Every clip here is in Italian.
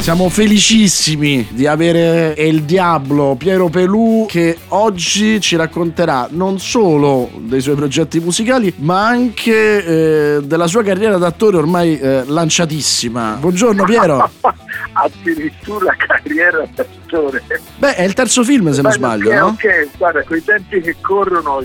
Siamo felicissimi di avere El Diablo Piero Pelù che oggi ci racconterà non solo dei suoi progetti musicali ma anche eh, della sua carriera d'attore ormai eh, lanciatissima. Buongiorno Piero. Addirittura carriera d'attore. Beh, è il terzo film se non sbaglio, no? Ok, guarda, con i tempi che corrono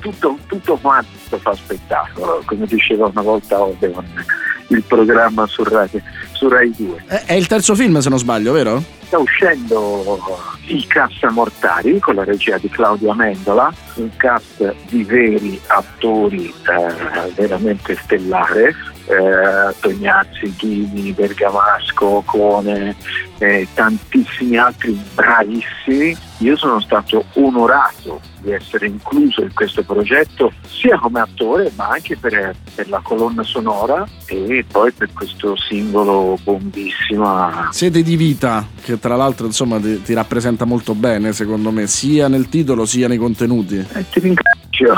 tutto, tutto quanto fa spettacolo, come diceva una volta Odeon il programma su Rai, su Rai 2. È il terzo film se non sbaglio, vero? Sta uscendo I Cassamortari con la regia di Claudio Amendola, un cast di veri attori eh, veramente stellare, eh, Tognazzi, Ghini, Bergamasco, Cone e tantissimi altri bravissimi. Io sono stato onorato di essere incluso in questo progetto sia come attore ma anche per, per la colonna sonora e poi per questo singolo bombissima. Sede di vita, che tra l'altro insomma ti, ti rappresenta molto bene secondo me, sia nel titolo sia nei contenuti. Eh, ti ringrazio.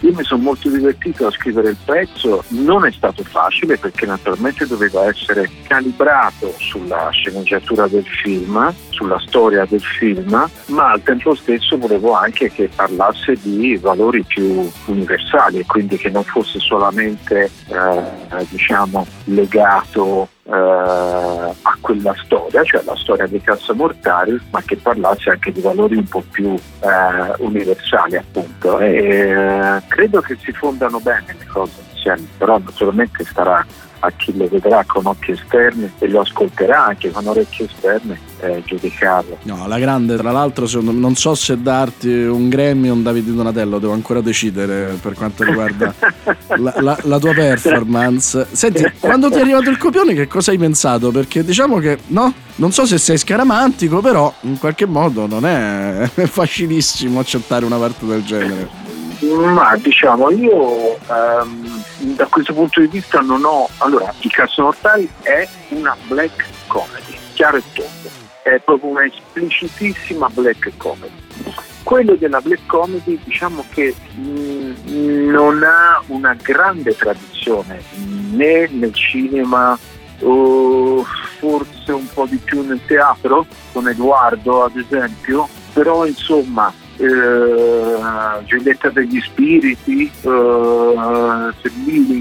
Io mi sono molto divertito a scrivere il pezzo, non è stato facile perché naturalmente doveva essere calibrato sulla sceneggiatura del film, sulla storia del film, ma al tempo stesso volevo anche che parlasse di valori più universali e quindi che non fosse solamente eh, diciamo, legato eh, a quella storia, cioè la storia dei cassamortali, ma che parlasse anche di valori un po' più eh, universali appunto. E, eh, credo che si fondano bene le cose insieme, però naturalmente starà a chi lo vedrà con occhi esterni e lo ascolterà anche con orecchie esterne eh, giudicarlo. No, la grande, tra l'altro, secondo non so se darti un Grammy o un Davide Donatello, devo ancora decidere per quanto riguarda la, la, la, tua performance. Senti, quando ti è arrivato il copione, che cosa hai pensato? Perché diciamo che no, non so se sei scaramantico, però in qualche modo non è facilissimo accettare una parte del genere. Ma diciamo, io um, da questo punto di vista non ho. Allora, I Cassa Mortali è una black comedy, chiaro e tondo, è proprio una esplicitissima black comedy. Quello della black comedy diciamo che mh, non ha una grande tradizione né nel cinema o forse un po' di più nel teatro, con Edoardo ad esempio, però insomma eh, Giulietta degli Spiriti, eh,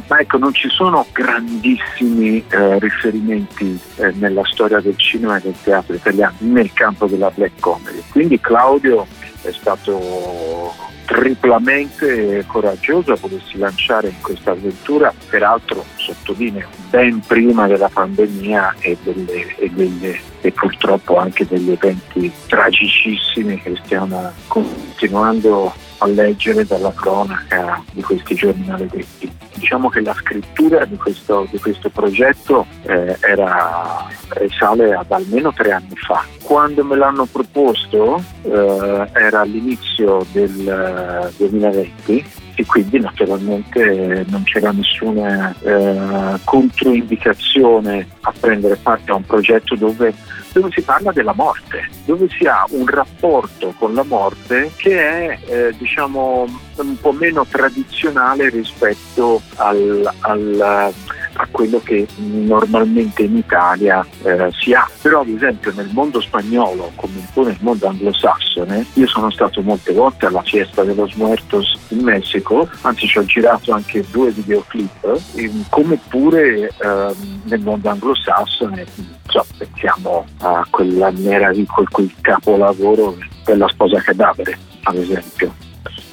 ma ecco non ci sono grandissimi eh, riferimenti eh, nella storia del cinema e del teatro italiano nel campo della black comedy. Quindi Claudio è stato triplamente coraggioso a volersi lanciare in questa avventura, peraltro sottolineo ben prima della pandemia e, delle, e, delle, e purtroppo anche degli eventi tragicissimi che stiamo continuando a leggere dalla cronaca di questi giorni maledetti. Diciamo che la scrittura di questo, di questo progetto eh, era, risale ad almeno tre anni fa. Quando me l'hanno proposto eh, era all'inizio del 2020 eh, e quindi naturalmente non c'era nessuna eh, controindicazione a prendere parte a un progetto dove dove si parla della morte, dove si ha un rapporto con la morte che è eh, diciamo un po' meno tradizionale rispetto al, al a quello che normalmente in Italia eh, si ha. Però ad esempio nel mondo spagnolo, come un po' nel mondo anglosassone, io sono stato molte volte alla Fiesta de los Muertos in Messico, anzi ci ho girato anche due videoclip, come pure eh, nel mondo anglosassone, so, pensiamo a quella meraviglia, quel capolavoro della sposa cadavere, ad esempio.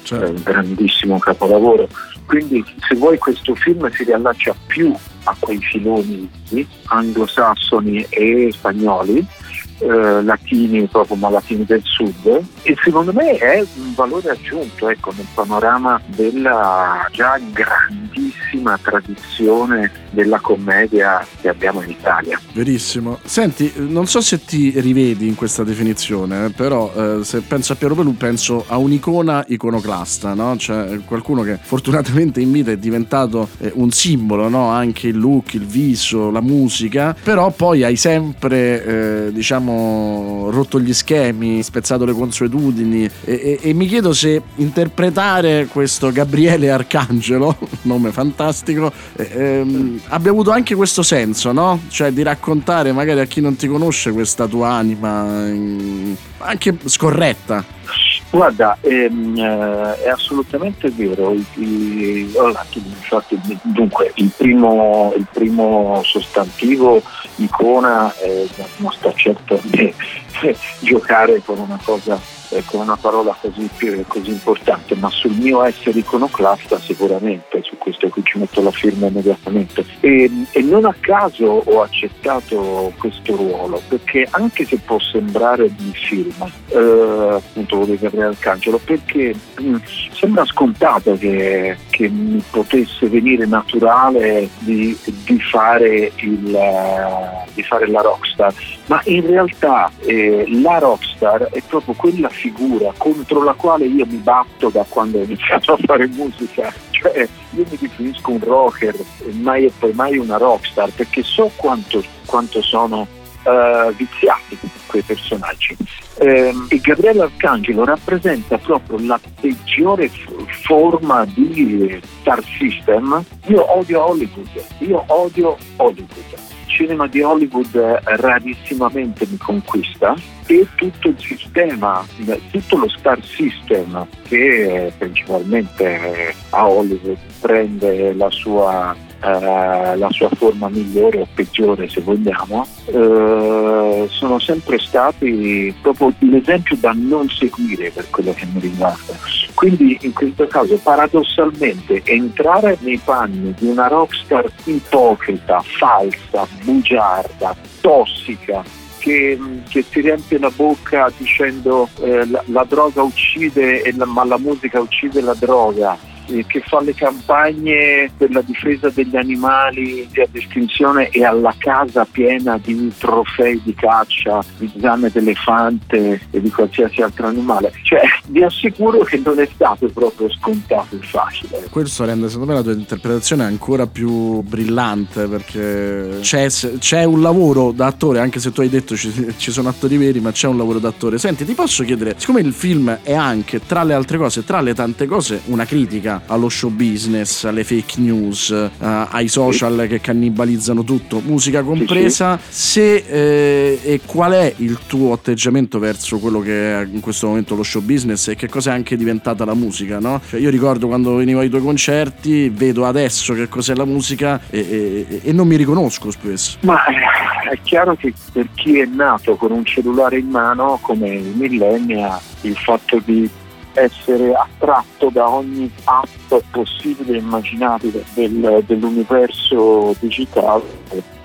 Certo. È un grandissimo capolavoro. Quindi se vuoi questo film si riallaccia più a quei filoni anglosassoni e spagnoli, eh, latini proprio ma latini del sud e secondo me è un valore aggiunto ecco, nel panorama della già grandissima tradizione della commedia che abbiamo in Italia. Verissimo. Senti, non so se ti rivedi in questa definizione, eh, però eh, se penso a Piero Pelù penso a un'icona iconoclasta, no? Cioè qualcuno che fortunatamente in vita è diventato eh, un simbolo, no? Anche il look, il viso, la musica, però poi hai sempre, eh, diciamo, rotto gli schemi, spezzato le consuetudini e, e, e mi chiedo se interpretare questo Gabriele Arcangelo, nome fantastico, fantastico. Eh, ehm, abbia avuto anche questo senso, no? Cioè di raccontare magari a chi non ti conosce questa tua anima eh, anche scorretta. Guarda, ehm, eh, è assolutamente vero. I, i, infatti, dunque, il primo, il primo, sostantivo icona eh, non sta certo a giocare con una cosa eh, con una parola così, così, importante, ma sul mio essere iconoclasta sicuramente, su questo qui ci metto la firma immediatamente. E, e non a caso ho accettato questo ruolo, perché anche se può sembrare un film, eh, appunto di Gabriele Arcangelo, perché mh, mm, sembra scontato che, che, mi potesse venire naturale di, di, fare il, di, fare la rockstar, ma in realtà eh, la rockstar è proprio quella figura contro la quale io mi batto da quando ho iniziato a fare musica. Cioè, io mi definisco un rocker mai e poi mai una rockstar perché so quanto, quanto sono uh, viziati quei personaggi. Um, e Gabriele Arcangelo rappresenta proprio la peggiore f- forma di star system. Io odio Hollywood, io odio Hollywood cinema di Hollywood rarissimamente mi conquista e tutto il sistema, tutto lo star system che principalmente a Hollywood prende la sua eh, la sua forma migliore o peggiore se vogliamo, eh, sono sempre stati proprio l'esempio da non seguire per quello che mi riguarda. Quindi in questo caso paradossalmente entrare nei panni di una rockstar ipocrita, falsa, bugiarda, tossica, che, che, si riempie la bocca dicendo eh, la, la, droga uccide la, ma la musica uccide la droga eh, che fa le campagne per la difesa degli animali di estinzione e alla casa piena di trofei di caccia, di zanne d'elefante e di qualsiasi altro animale. Cioè, vi assicuro che non è stato proprio scontato e facile. Questo rende secondo me la tua interpretazione ancora più brillante perché c'è, c'è un lavoro da attore, anche se tu hai detto ci, ci sono attori veri, ma c'è un lavoro da attore. Senti, ti posso chiedere, siccome il film è anche, tra le altre cose, tra le tante cose, una critica allo show business, alle fake news, uh, ai social che cannibalizzano tutto, musica compresa. Se eh, e qual è il tuo atteggiamento verso quello che è in questo momento lo show business e che cosa è anche diventata la musica, no? Cioè io ricordo quando venivo ai tuoi concerti, vedo adesso che cos'è la musica e, e, e non mi riconosco spesso. Ma eh, è chiaro che per chi è nato con un cellulare in mano, come i millennia, il fatto di essere attratto da ogni atto possibile e immaginabile del, dell'universo digitale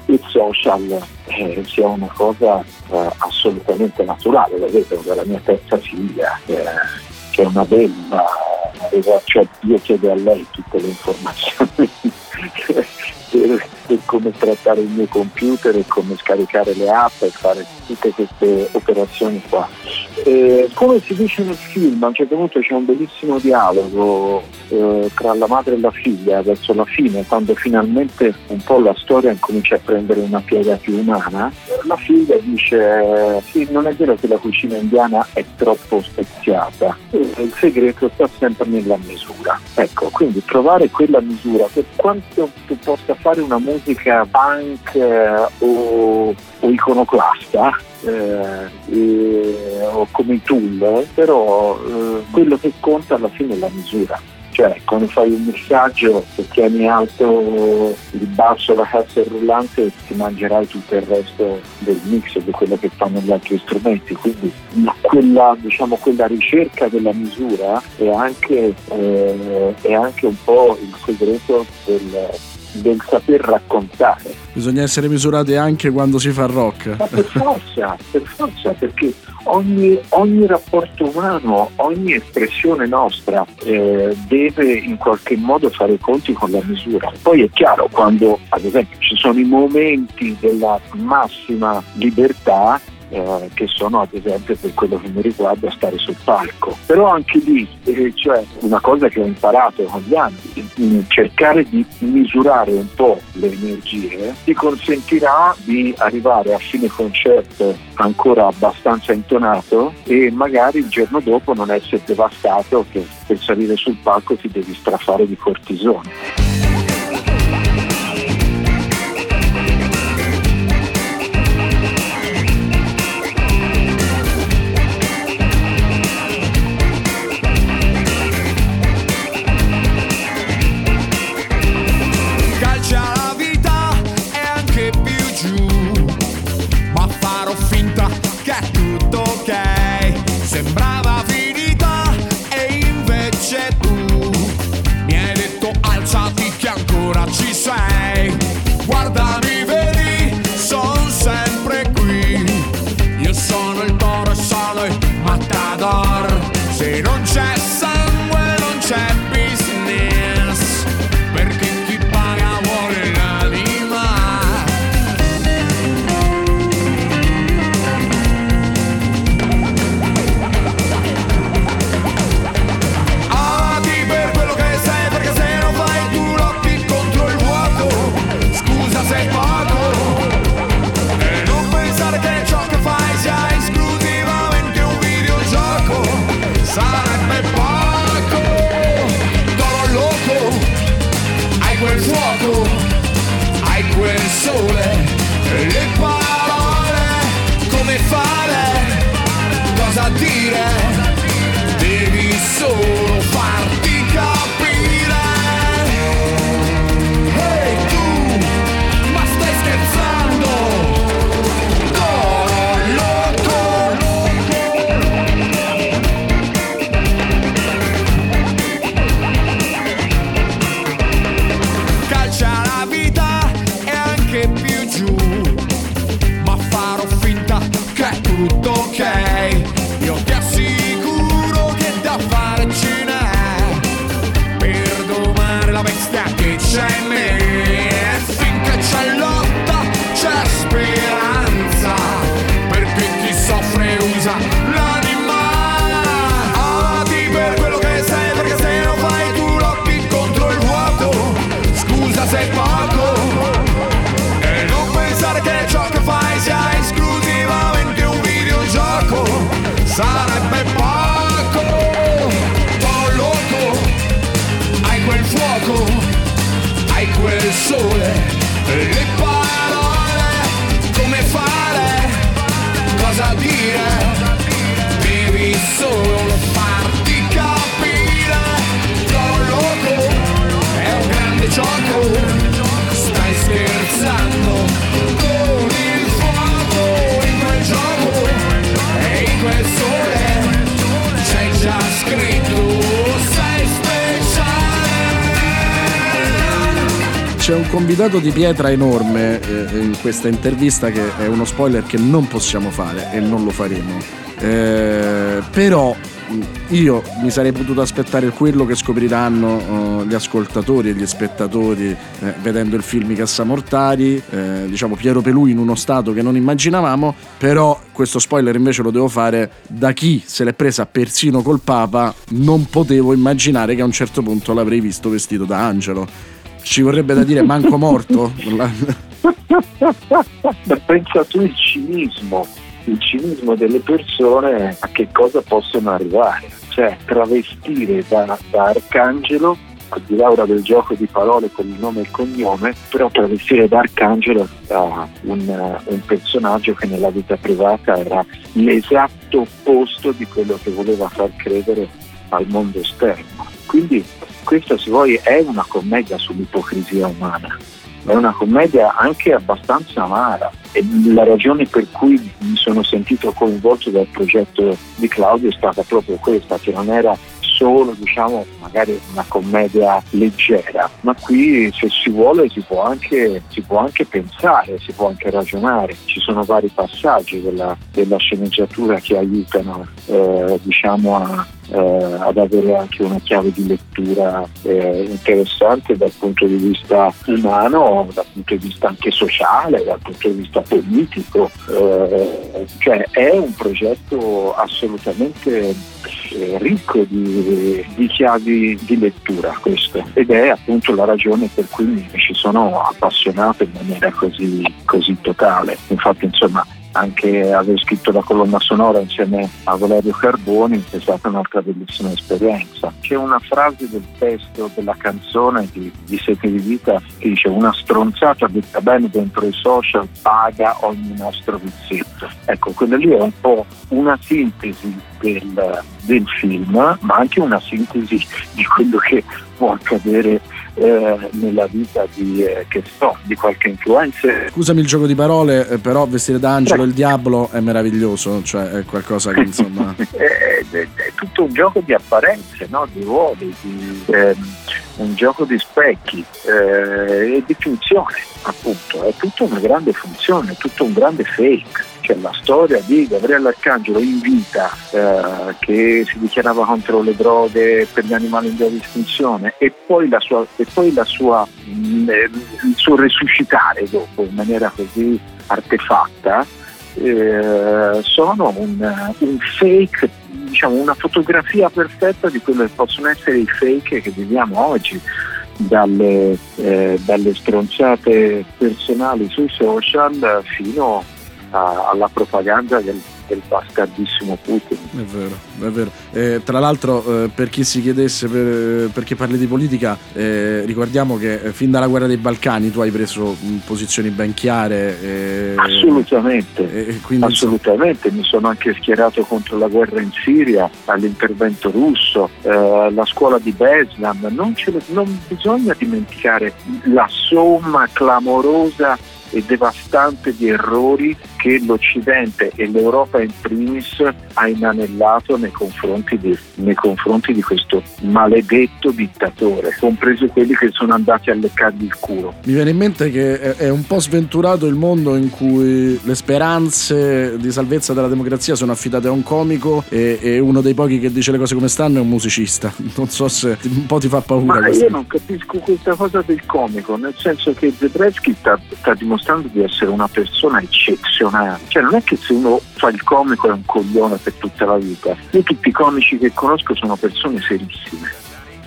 e social eh, sia una cosa eh, assolutamente naturale, lo vedo dalla mia terza figlia eh, che è una bella, cioè io chiedo a lei tutte le informazioni per, come trattare il mio computer e come scaricare le app e fare tutte queste operazioni qua. E come si dice nel film, a un certo punto c'è un bellissimo dialogo eh, tra la madre e la figlia verso la fine, quando finalmente un po' la storia comincia a prendere una piega più umana. La figlia dice: Sì, non è vero che la cucina indiana è troppo speziata, il segreto sta sempre nella misura. Ecco, quindi trovare quella misura per quanto tu possa fare una musica punk eh, o, o iconoclasta eh, e, o come tool, però eh, quello che conta alla fine è la misura. Cioè, quando fai un messaggio, se tieni alto il basso, la cassa e il rullante, ti mangerai tutto il resto del mix di quello che fanno gli altri strumenti. Quindi quella, diciamo, quella ricerca della misura è anche, eh, è anche un po' il segreto del, del saper raccontare. Bisogna essere misurati anche quando si fa rock. Ma per forza, per forza, perché ogni, ogni rapporto umano, ogni espressione nostra eh, deve in qualche modo fare i conti con la misura. Poi è chiaro, quando ad esempio ci sono i momenti della massima libertà, eh, che sono ad esempio per quello che mi riguarda stare sul palco. Però anche lì, eh, cioè una cosa che ho imparato con gli anni, cercare di misurare un po' le energie ti consentirà di arrivare a fine concerto ancora abbastanza intonato e magari il giorno dopo non essere devastato che per salire sul palco ti devi strafare di cortisone. sole le parole come fare? Cosa dire? Devi solo convitato di pietra enorme eh, in questa intervista che è uno spoiler che non possiamo fare e non lo faremo. Eh, però io mi sarei potuto aspettare quello che scopriranno uh, gli ascoltatori e gli spettatori eh, vedendo il film I Cassamortari, eh, diciamo Piero Pelù in uno stato che non immaginavamo, però questo spoiler invece lo devo fare da chi se l'è presa persino col Papa, non potevo immaginare che a un certo punto l'avrei visto vestito da angelo. Ci vorrebbe da dire manco morto? Pensa tu il cinismo il cinismo delle persone a che cosa possono arrivare, cioè travestire da, da arcangelo al di là del gioco di parole con il nome e il cognome, però travestire da arcangelo da un, un, personaggio che nella vita privata era l'esatto opposto di quello che voleva far credere al mondo esterno. Quindi questa, se vuoi, è una commedia sull'ipocrisia umana. È una commedia anche abbastanza amara. E la ragione per cui mi sono sentito coinvolto dal progetto di Claudio è stata proprio questa, che non era solo diciamo magari una commedia leggera, ma qui se si vuole si può anche, si può anche pensare, si può anche ragionare, ci sono vari passaggi della, della sceneggiatura che aiutano eh, diciamo a, eh, ad avere anche una chiave di lettura eh, interessante dal punto di vista umano, dal punto di vista anche sociale, dal punto di vista politico, eh, cioè è un progetto assolutamente eh, ricco di, di, chiavi di lettura questo ed è appunto la ragione per cui mi ci sono appassionato in maniera così, così totale. Infatti insomma anche aver scritto la colonna sonora insieme a Valerio Carboni è stata un'altra bellissima esperienza. C'è una frase del testo della canzone di, di Sete di Vita che dice una stronzata detta bene dentro i social paga ogni nostro vizietto. Ecco, quella lì è un po' una sintesi del, del film, ma anche una sintesi di quello che può accadere eh, nella vita di, eh, so, di, qualche influencer. Scusami il gioco di parole, eh, però vestire da angelo il diavolo è meraviglioso, cioè è qualcosa che insomma... è, è, è, tutto un gioco di apparenze, no? di ruoli, di, ehm, un gioco di specchi eh, e di funzione, appunto, è tutta una grande funzione, è tutto un grande fake c'è la storia di Gabriele Arcangelo in vita eh, che si dichiarava contro le droghe per gli animali in via di estinzione e poi, sua, e poi sua, mh, mm, eh, il suo resuscitare dopo in maniera così artefatta eh, sono un, un fake diciamo una fotografia perfetta di quello che possono essere i fake che viviamo oggi dalle, eh, dalle stronzate personali sui social fino a, alla propaganda del, del bastardissimo Putin. È vero, è vero. Eh, tra l'altro, eh, per chi si chiedesse per, perché parli di politica, eh, ricordiamo che eh, fin dalla guerra dei Balcani tu hai preso mh, posizioni ben chiare. Eh, assolutamente, quindi, assolutamente. Mi sono anche schierato contro la guerra in Siria, all'intervento russo, eh, la scuola di Beslam. Non, ce, non bisogna dimenticare la somma clamorosa e devastante di errori che l'Occidente e l'Europa in primis ha inanellato nei confronti di, nei confronti di questo maledetto dittatore, compresi quelli che sono andati a leccargli il culo. Mi viene in mente che è un po' sventurato il mondo in cui le speranze di salvezza della democrazia sono affidate a un comico e, e uno dei pochi che dice le cose come stanno è un musicista. Non so se un po' ti fa paura. Ma io non capisco questa cosa del comico, nel senso che Zebreski sta, sta dimostrando di essere una persona eccezionale eccezionale. Cioè non è che se uno fa il comico è un coglione per tutta la vita. Io tutti i comici che conosco sono persone serissime.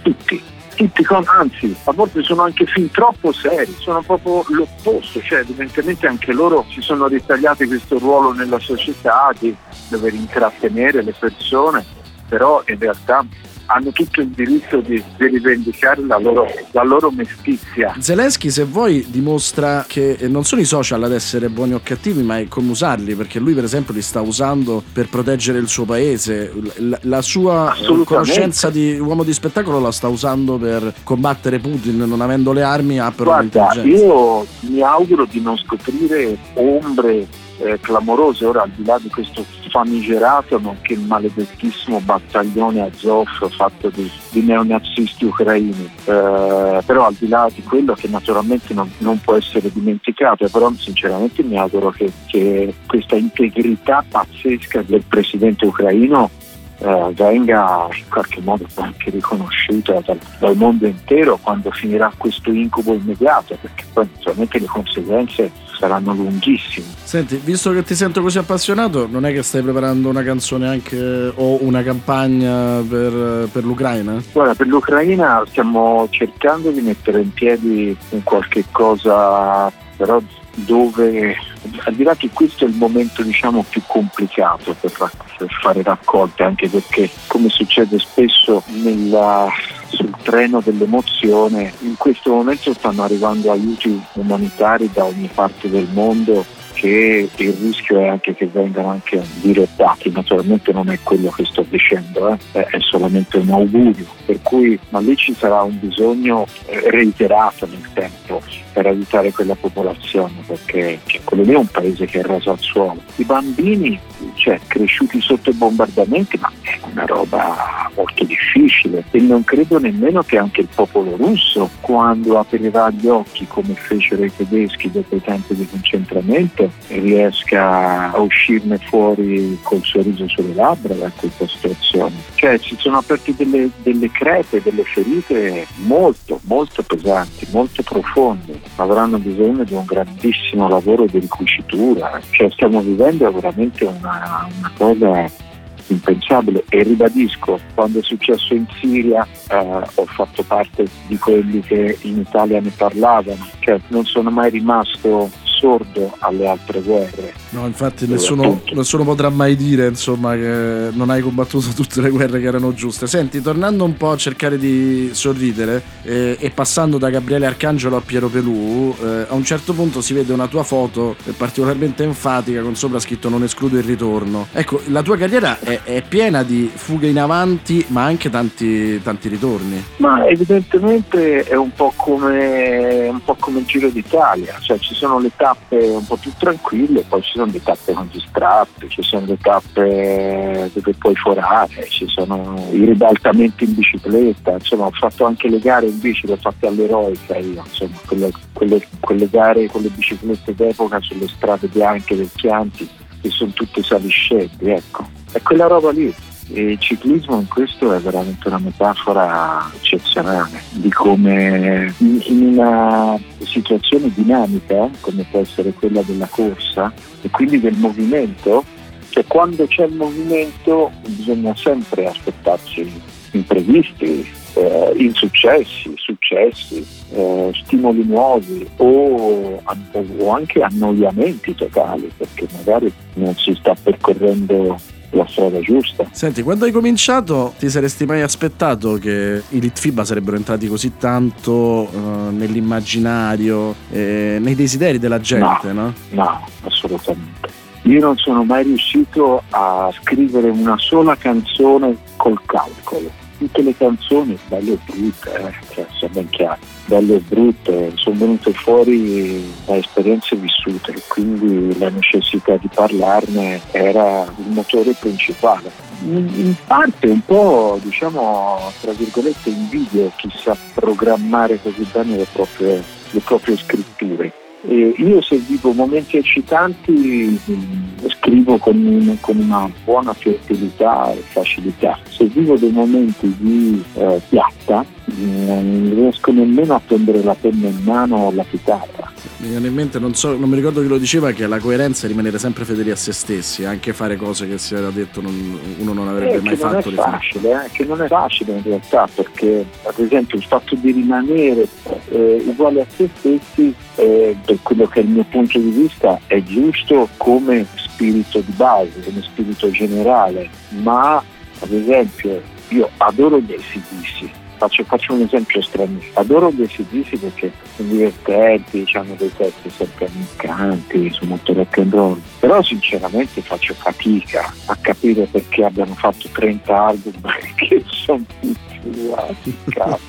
Tutti. Tutti com- anzi, a volte sono anche fin troppo seri, sono proprio l'opposto, cioè evidentemente anche loro si sono ritagliati questo ruolo nella società di dover intrattenere le persone, però in realtà hanno tutto il diritto di, di rivendicare la loro, la loro, mestizia. Zelensky, se vuoi, dimostra che non sono i social ad essere buoni o cattivi, ma è come usarli, perché lui, per esempio, li sta usando per proteggere il suo paese. La, la sua conoscenza di uomo di spettacolo la sta usando per combattere Putin, non avendo le armi, ha però Guarda, io mi auguro di non scoprire ombre eh, clamorose ora al di là di questo famigerato nonché il maledettissimo battaglione Azov fatto di, di neonazisti ucraini. Eh, però al di là di quello che naturalmente non, non può essere dimenticato, però sinceramente mi auguro che, che questa integrità pazzesca del presidente ucraino eh, venga in qualche modo anche riconosciuta dal, dal, mondo intero quando finirà questo incubo immediato, perché poi naturalmente le conseguenze saranno lunghissime. Senti, visto che ti sento così appassionato, non è che stai preparando una canzone anche o una campagna per, per l'Ucraina? Guarda, per l'Ucraina stiamo cercando di mettere in piedi un qualche cosa, però dove al di là che questo è il momento diciamo, più complicato per, per, fare raccolte, anche perché come succede spesso nella, sul treno dell'emozione, in questo momento stanno arrivando aiuti umanitari da ogni parte del mondo che il rischio è anche che vengano anche dirottati, naturalmente non è quello che sto dicendo, eh? è solamente un augurio, per cui ma lì ci sarà un bisogno eh, reiterato nel tempo per aiutare quella popolazione, perché quello lì è un paese che è raso al suolo. I bambini, cioè, cresciuti sotto i bombardamenti, ma è una roba molto difficile. E non credo nemmeno che anche il popolo russo, quando aprirà gli occhi come fecero i tedeschi dopo i tempi di concentramento, riesca a uscirne fuori col sorriso sulle labbra da questa situazione. Cioè si sono aperte delle, delle crepe, delle ferite molto, molto pesanti, molto profonde. Avranno bisogno di un grandissimo lavoro di ricucitura, cioè stiamo vivendo veramente una, una cosa impensabile e ribadisco, quando è successo in Siria eh, ho fatto parte di quelli che in Italia ne parlavano, cioè non sono mai rimasto sordo alle altre guerre. No, infatti nessuno, nessuno, potrà mai dire insomma, che non hai combattuto tutte le guerre che erano giuste. Senti, tornando un po' a cercare di sorridere eh, e passando da Gabriele Arcangelo a Piero Pelù, eh, a un certo punto si vede una tua foto particolarmente enfatica con sopra scritto non escludo il ritorno. Ecco, la tua carriera è, è piena di fughe in avanti ma anche tanti, tanti ritorni. Ma evidentemente è un po' come, un po' come il Giro d'Italia, cioè ci sono le tappe tappe un po' più tranquille, poi ci sono le tappe con gli strappi, ci sono le tappe dove puoi forare, ci sono i ribaltamenti in bicicletta, insomma ho fatto anche le gare in bici, le ho fatte all'eroica io, insomma quelle, quelle, quelle gare con le biciclette d'epoca sulle strade bianche del Chianti che sono tutte saliscendi, ecco. È quella roba lì. E il ciclismo in questo è veramente una metafora eccezionale di come in una situazione dinamica come può essere quella della corsa e quindi del movimento, cioè quando c'è il movimento bisogna sempre aspettarci imprevisti, eh, insuccessi, successi, eh, stimoli nuovi o, o anche annoiamenti totali perché magari non si sta percorrendo la strada giusta. Senti, quando hai cominciato ti saresti mai aspettato che i Litfiba sarebbero entrati così tanto uh, nell'immaginario, e nei desideri della gente, no? No, no assolutamente. Io non sono mai riuscito a scrivere una sola canzone col calcolo. Tutte le canzoni, belle e brutte, eh, cioè, sia ben chiaro belle e brutte, sono venute fuori da esperienze vissute, quindi la necessità di parlarne era il motore principale. In, parte un po', diciamo, tra virgolette, invidio chi sa programmare così bene le proprie, le proprie scritture e io se vivo momenti eccitanti scrivo con, un, con, una buona fertilità e facilità. Se vivo dei momenti di eh, piatta non riesco nemmeno a prendere la penna in mano o la chitarra. Mi viene in mente, non, so, non mi ricordo chi lo diceva, che la coerenza è rimanere sempre fedeli a se stessi, anche fare cose che si era detto non, uno non avrebbe eh, mai fatto. Non è facile, eh, che non è facile in realtà, perché ad esempio il fatto di rimanere eh, uguali a se stessi eh, per quello che è il mio punto di vista è giusto come spirito di base, come spirito generale, ma ad esempio io adoro gli ACDC, faccio, faccio, un esempio strano, adoro gli ACDC perché sono divertenti, hanno dei testi sempre ammiccanti, sono molto rock and roll, però sinceramente faccio fatica a capire perché abbiano fatto 30 album che sono tutti uguali, cazzo.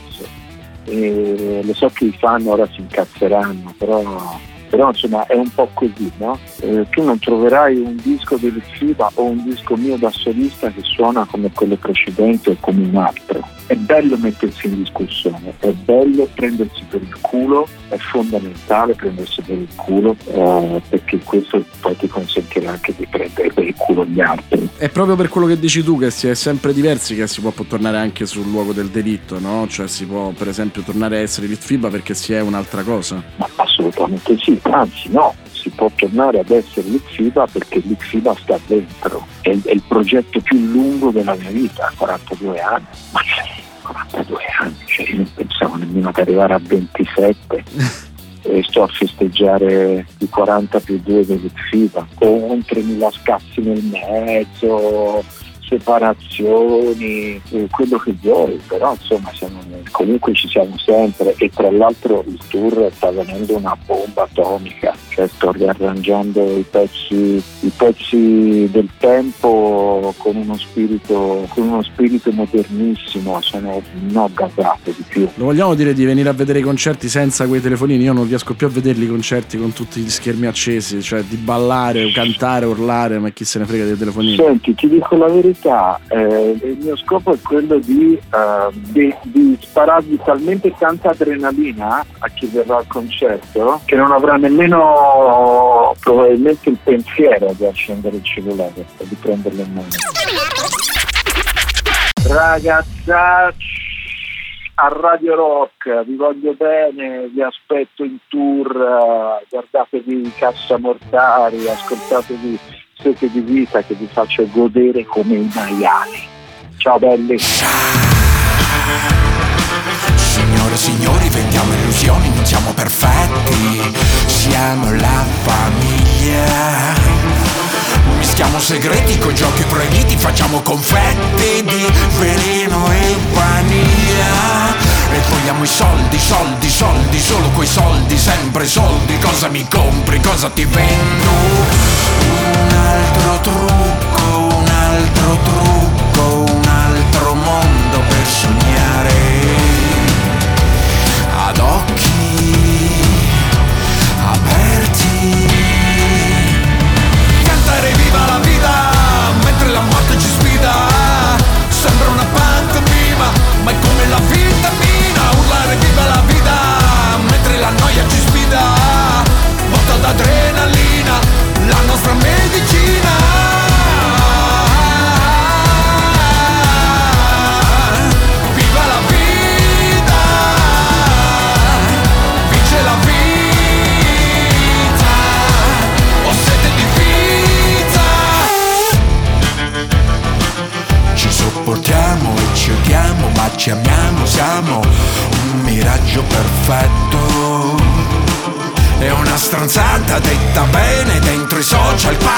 E lo so che i fan ora si incazzeranno, però però insomma è un po' così, no? Eh, tu non troverai un disco di Litfiba o un disco mio da solista che suona come quello precedente o come un altro. È bello mettersi in discussione, è bello prendersi per il culo, è fondamentale prendersi per il culo eh, perché questo poi ti consentirà anche di prendere per il culo gli altri. È proprio per quello che dici tu che si è sempre diversi che si può tornare anche sul luogo del delitto, no? Cioè si può per esempio tornare a essere Litfiba perché si è un'altra cosa. Ma assolutamente sì, anzi no, si può tornare ad essere l'Ixiba perché l'Ixiba sta dentro, è, è, il progetto più lungo della mia vita, 42 anni, ma 42 anni, cioè io non pensavo nemmeno di arrivare a 27 e sto a festeggiare i 40 più 2 dell'Ixiba con 3.000 scassi nel mezzo, separazioni, eh, quello che vuoi, però insomma siamo, comunque ci siamo sempre e tra l'altro il tour sta venendo una bomba atomica, cioè sto riarrangiando i pezzi, i pezzi del tempo con uno spirito, con uno spirito modernissimo, sono no gasate di più. Lo vogliamo dire di venire a vedere i concerti senza quei telefonini? Io non riesco più a vederli i concerti con tutti gli schermi accesi, cioè di ballare, cantare, urlare, ma chi se ne frega dei telefonini? Senti, ti dico la verità eh, il mio scopo è quello di, uh, di, di, sparargli talmente tanta adrenalina a chi verrà al concerto che non avrà nemmeno probabilmente il pensiero di accendere il cellulare e di prenderlo in mano. Ragazzacci a Radio Rock, vi voglio bene, vi aspetto in tour, guardatevi Cassa Mortari, ascoltatevi siete di vita che vi faccio godere come i maiali. Ciao belli! Signore e signori, vendiamo illusioni, non siamo perfetti, siamo la famiglia. Mischiamo segreti con giochi proibiti, facciamo confetti di veleno e vaniglia. E togliamo i soldi, soldi, soldi, solo quei soldi, sempre soldi. Cosa mi compri, cosa ti vendo? Un altro trucco, un altro trucco, faccio il pazzo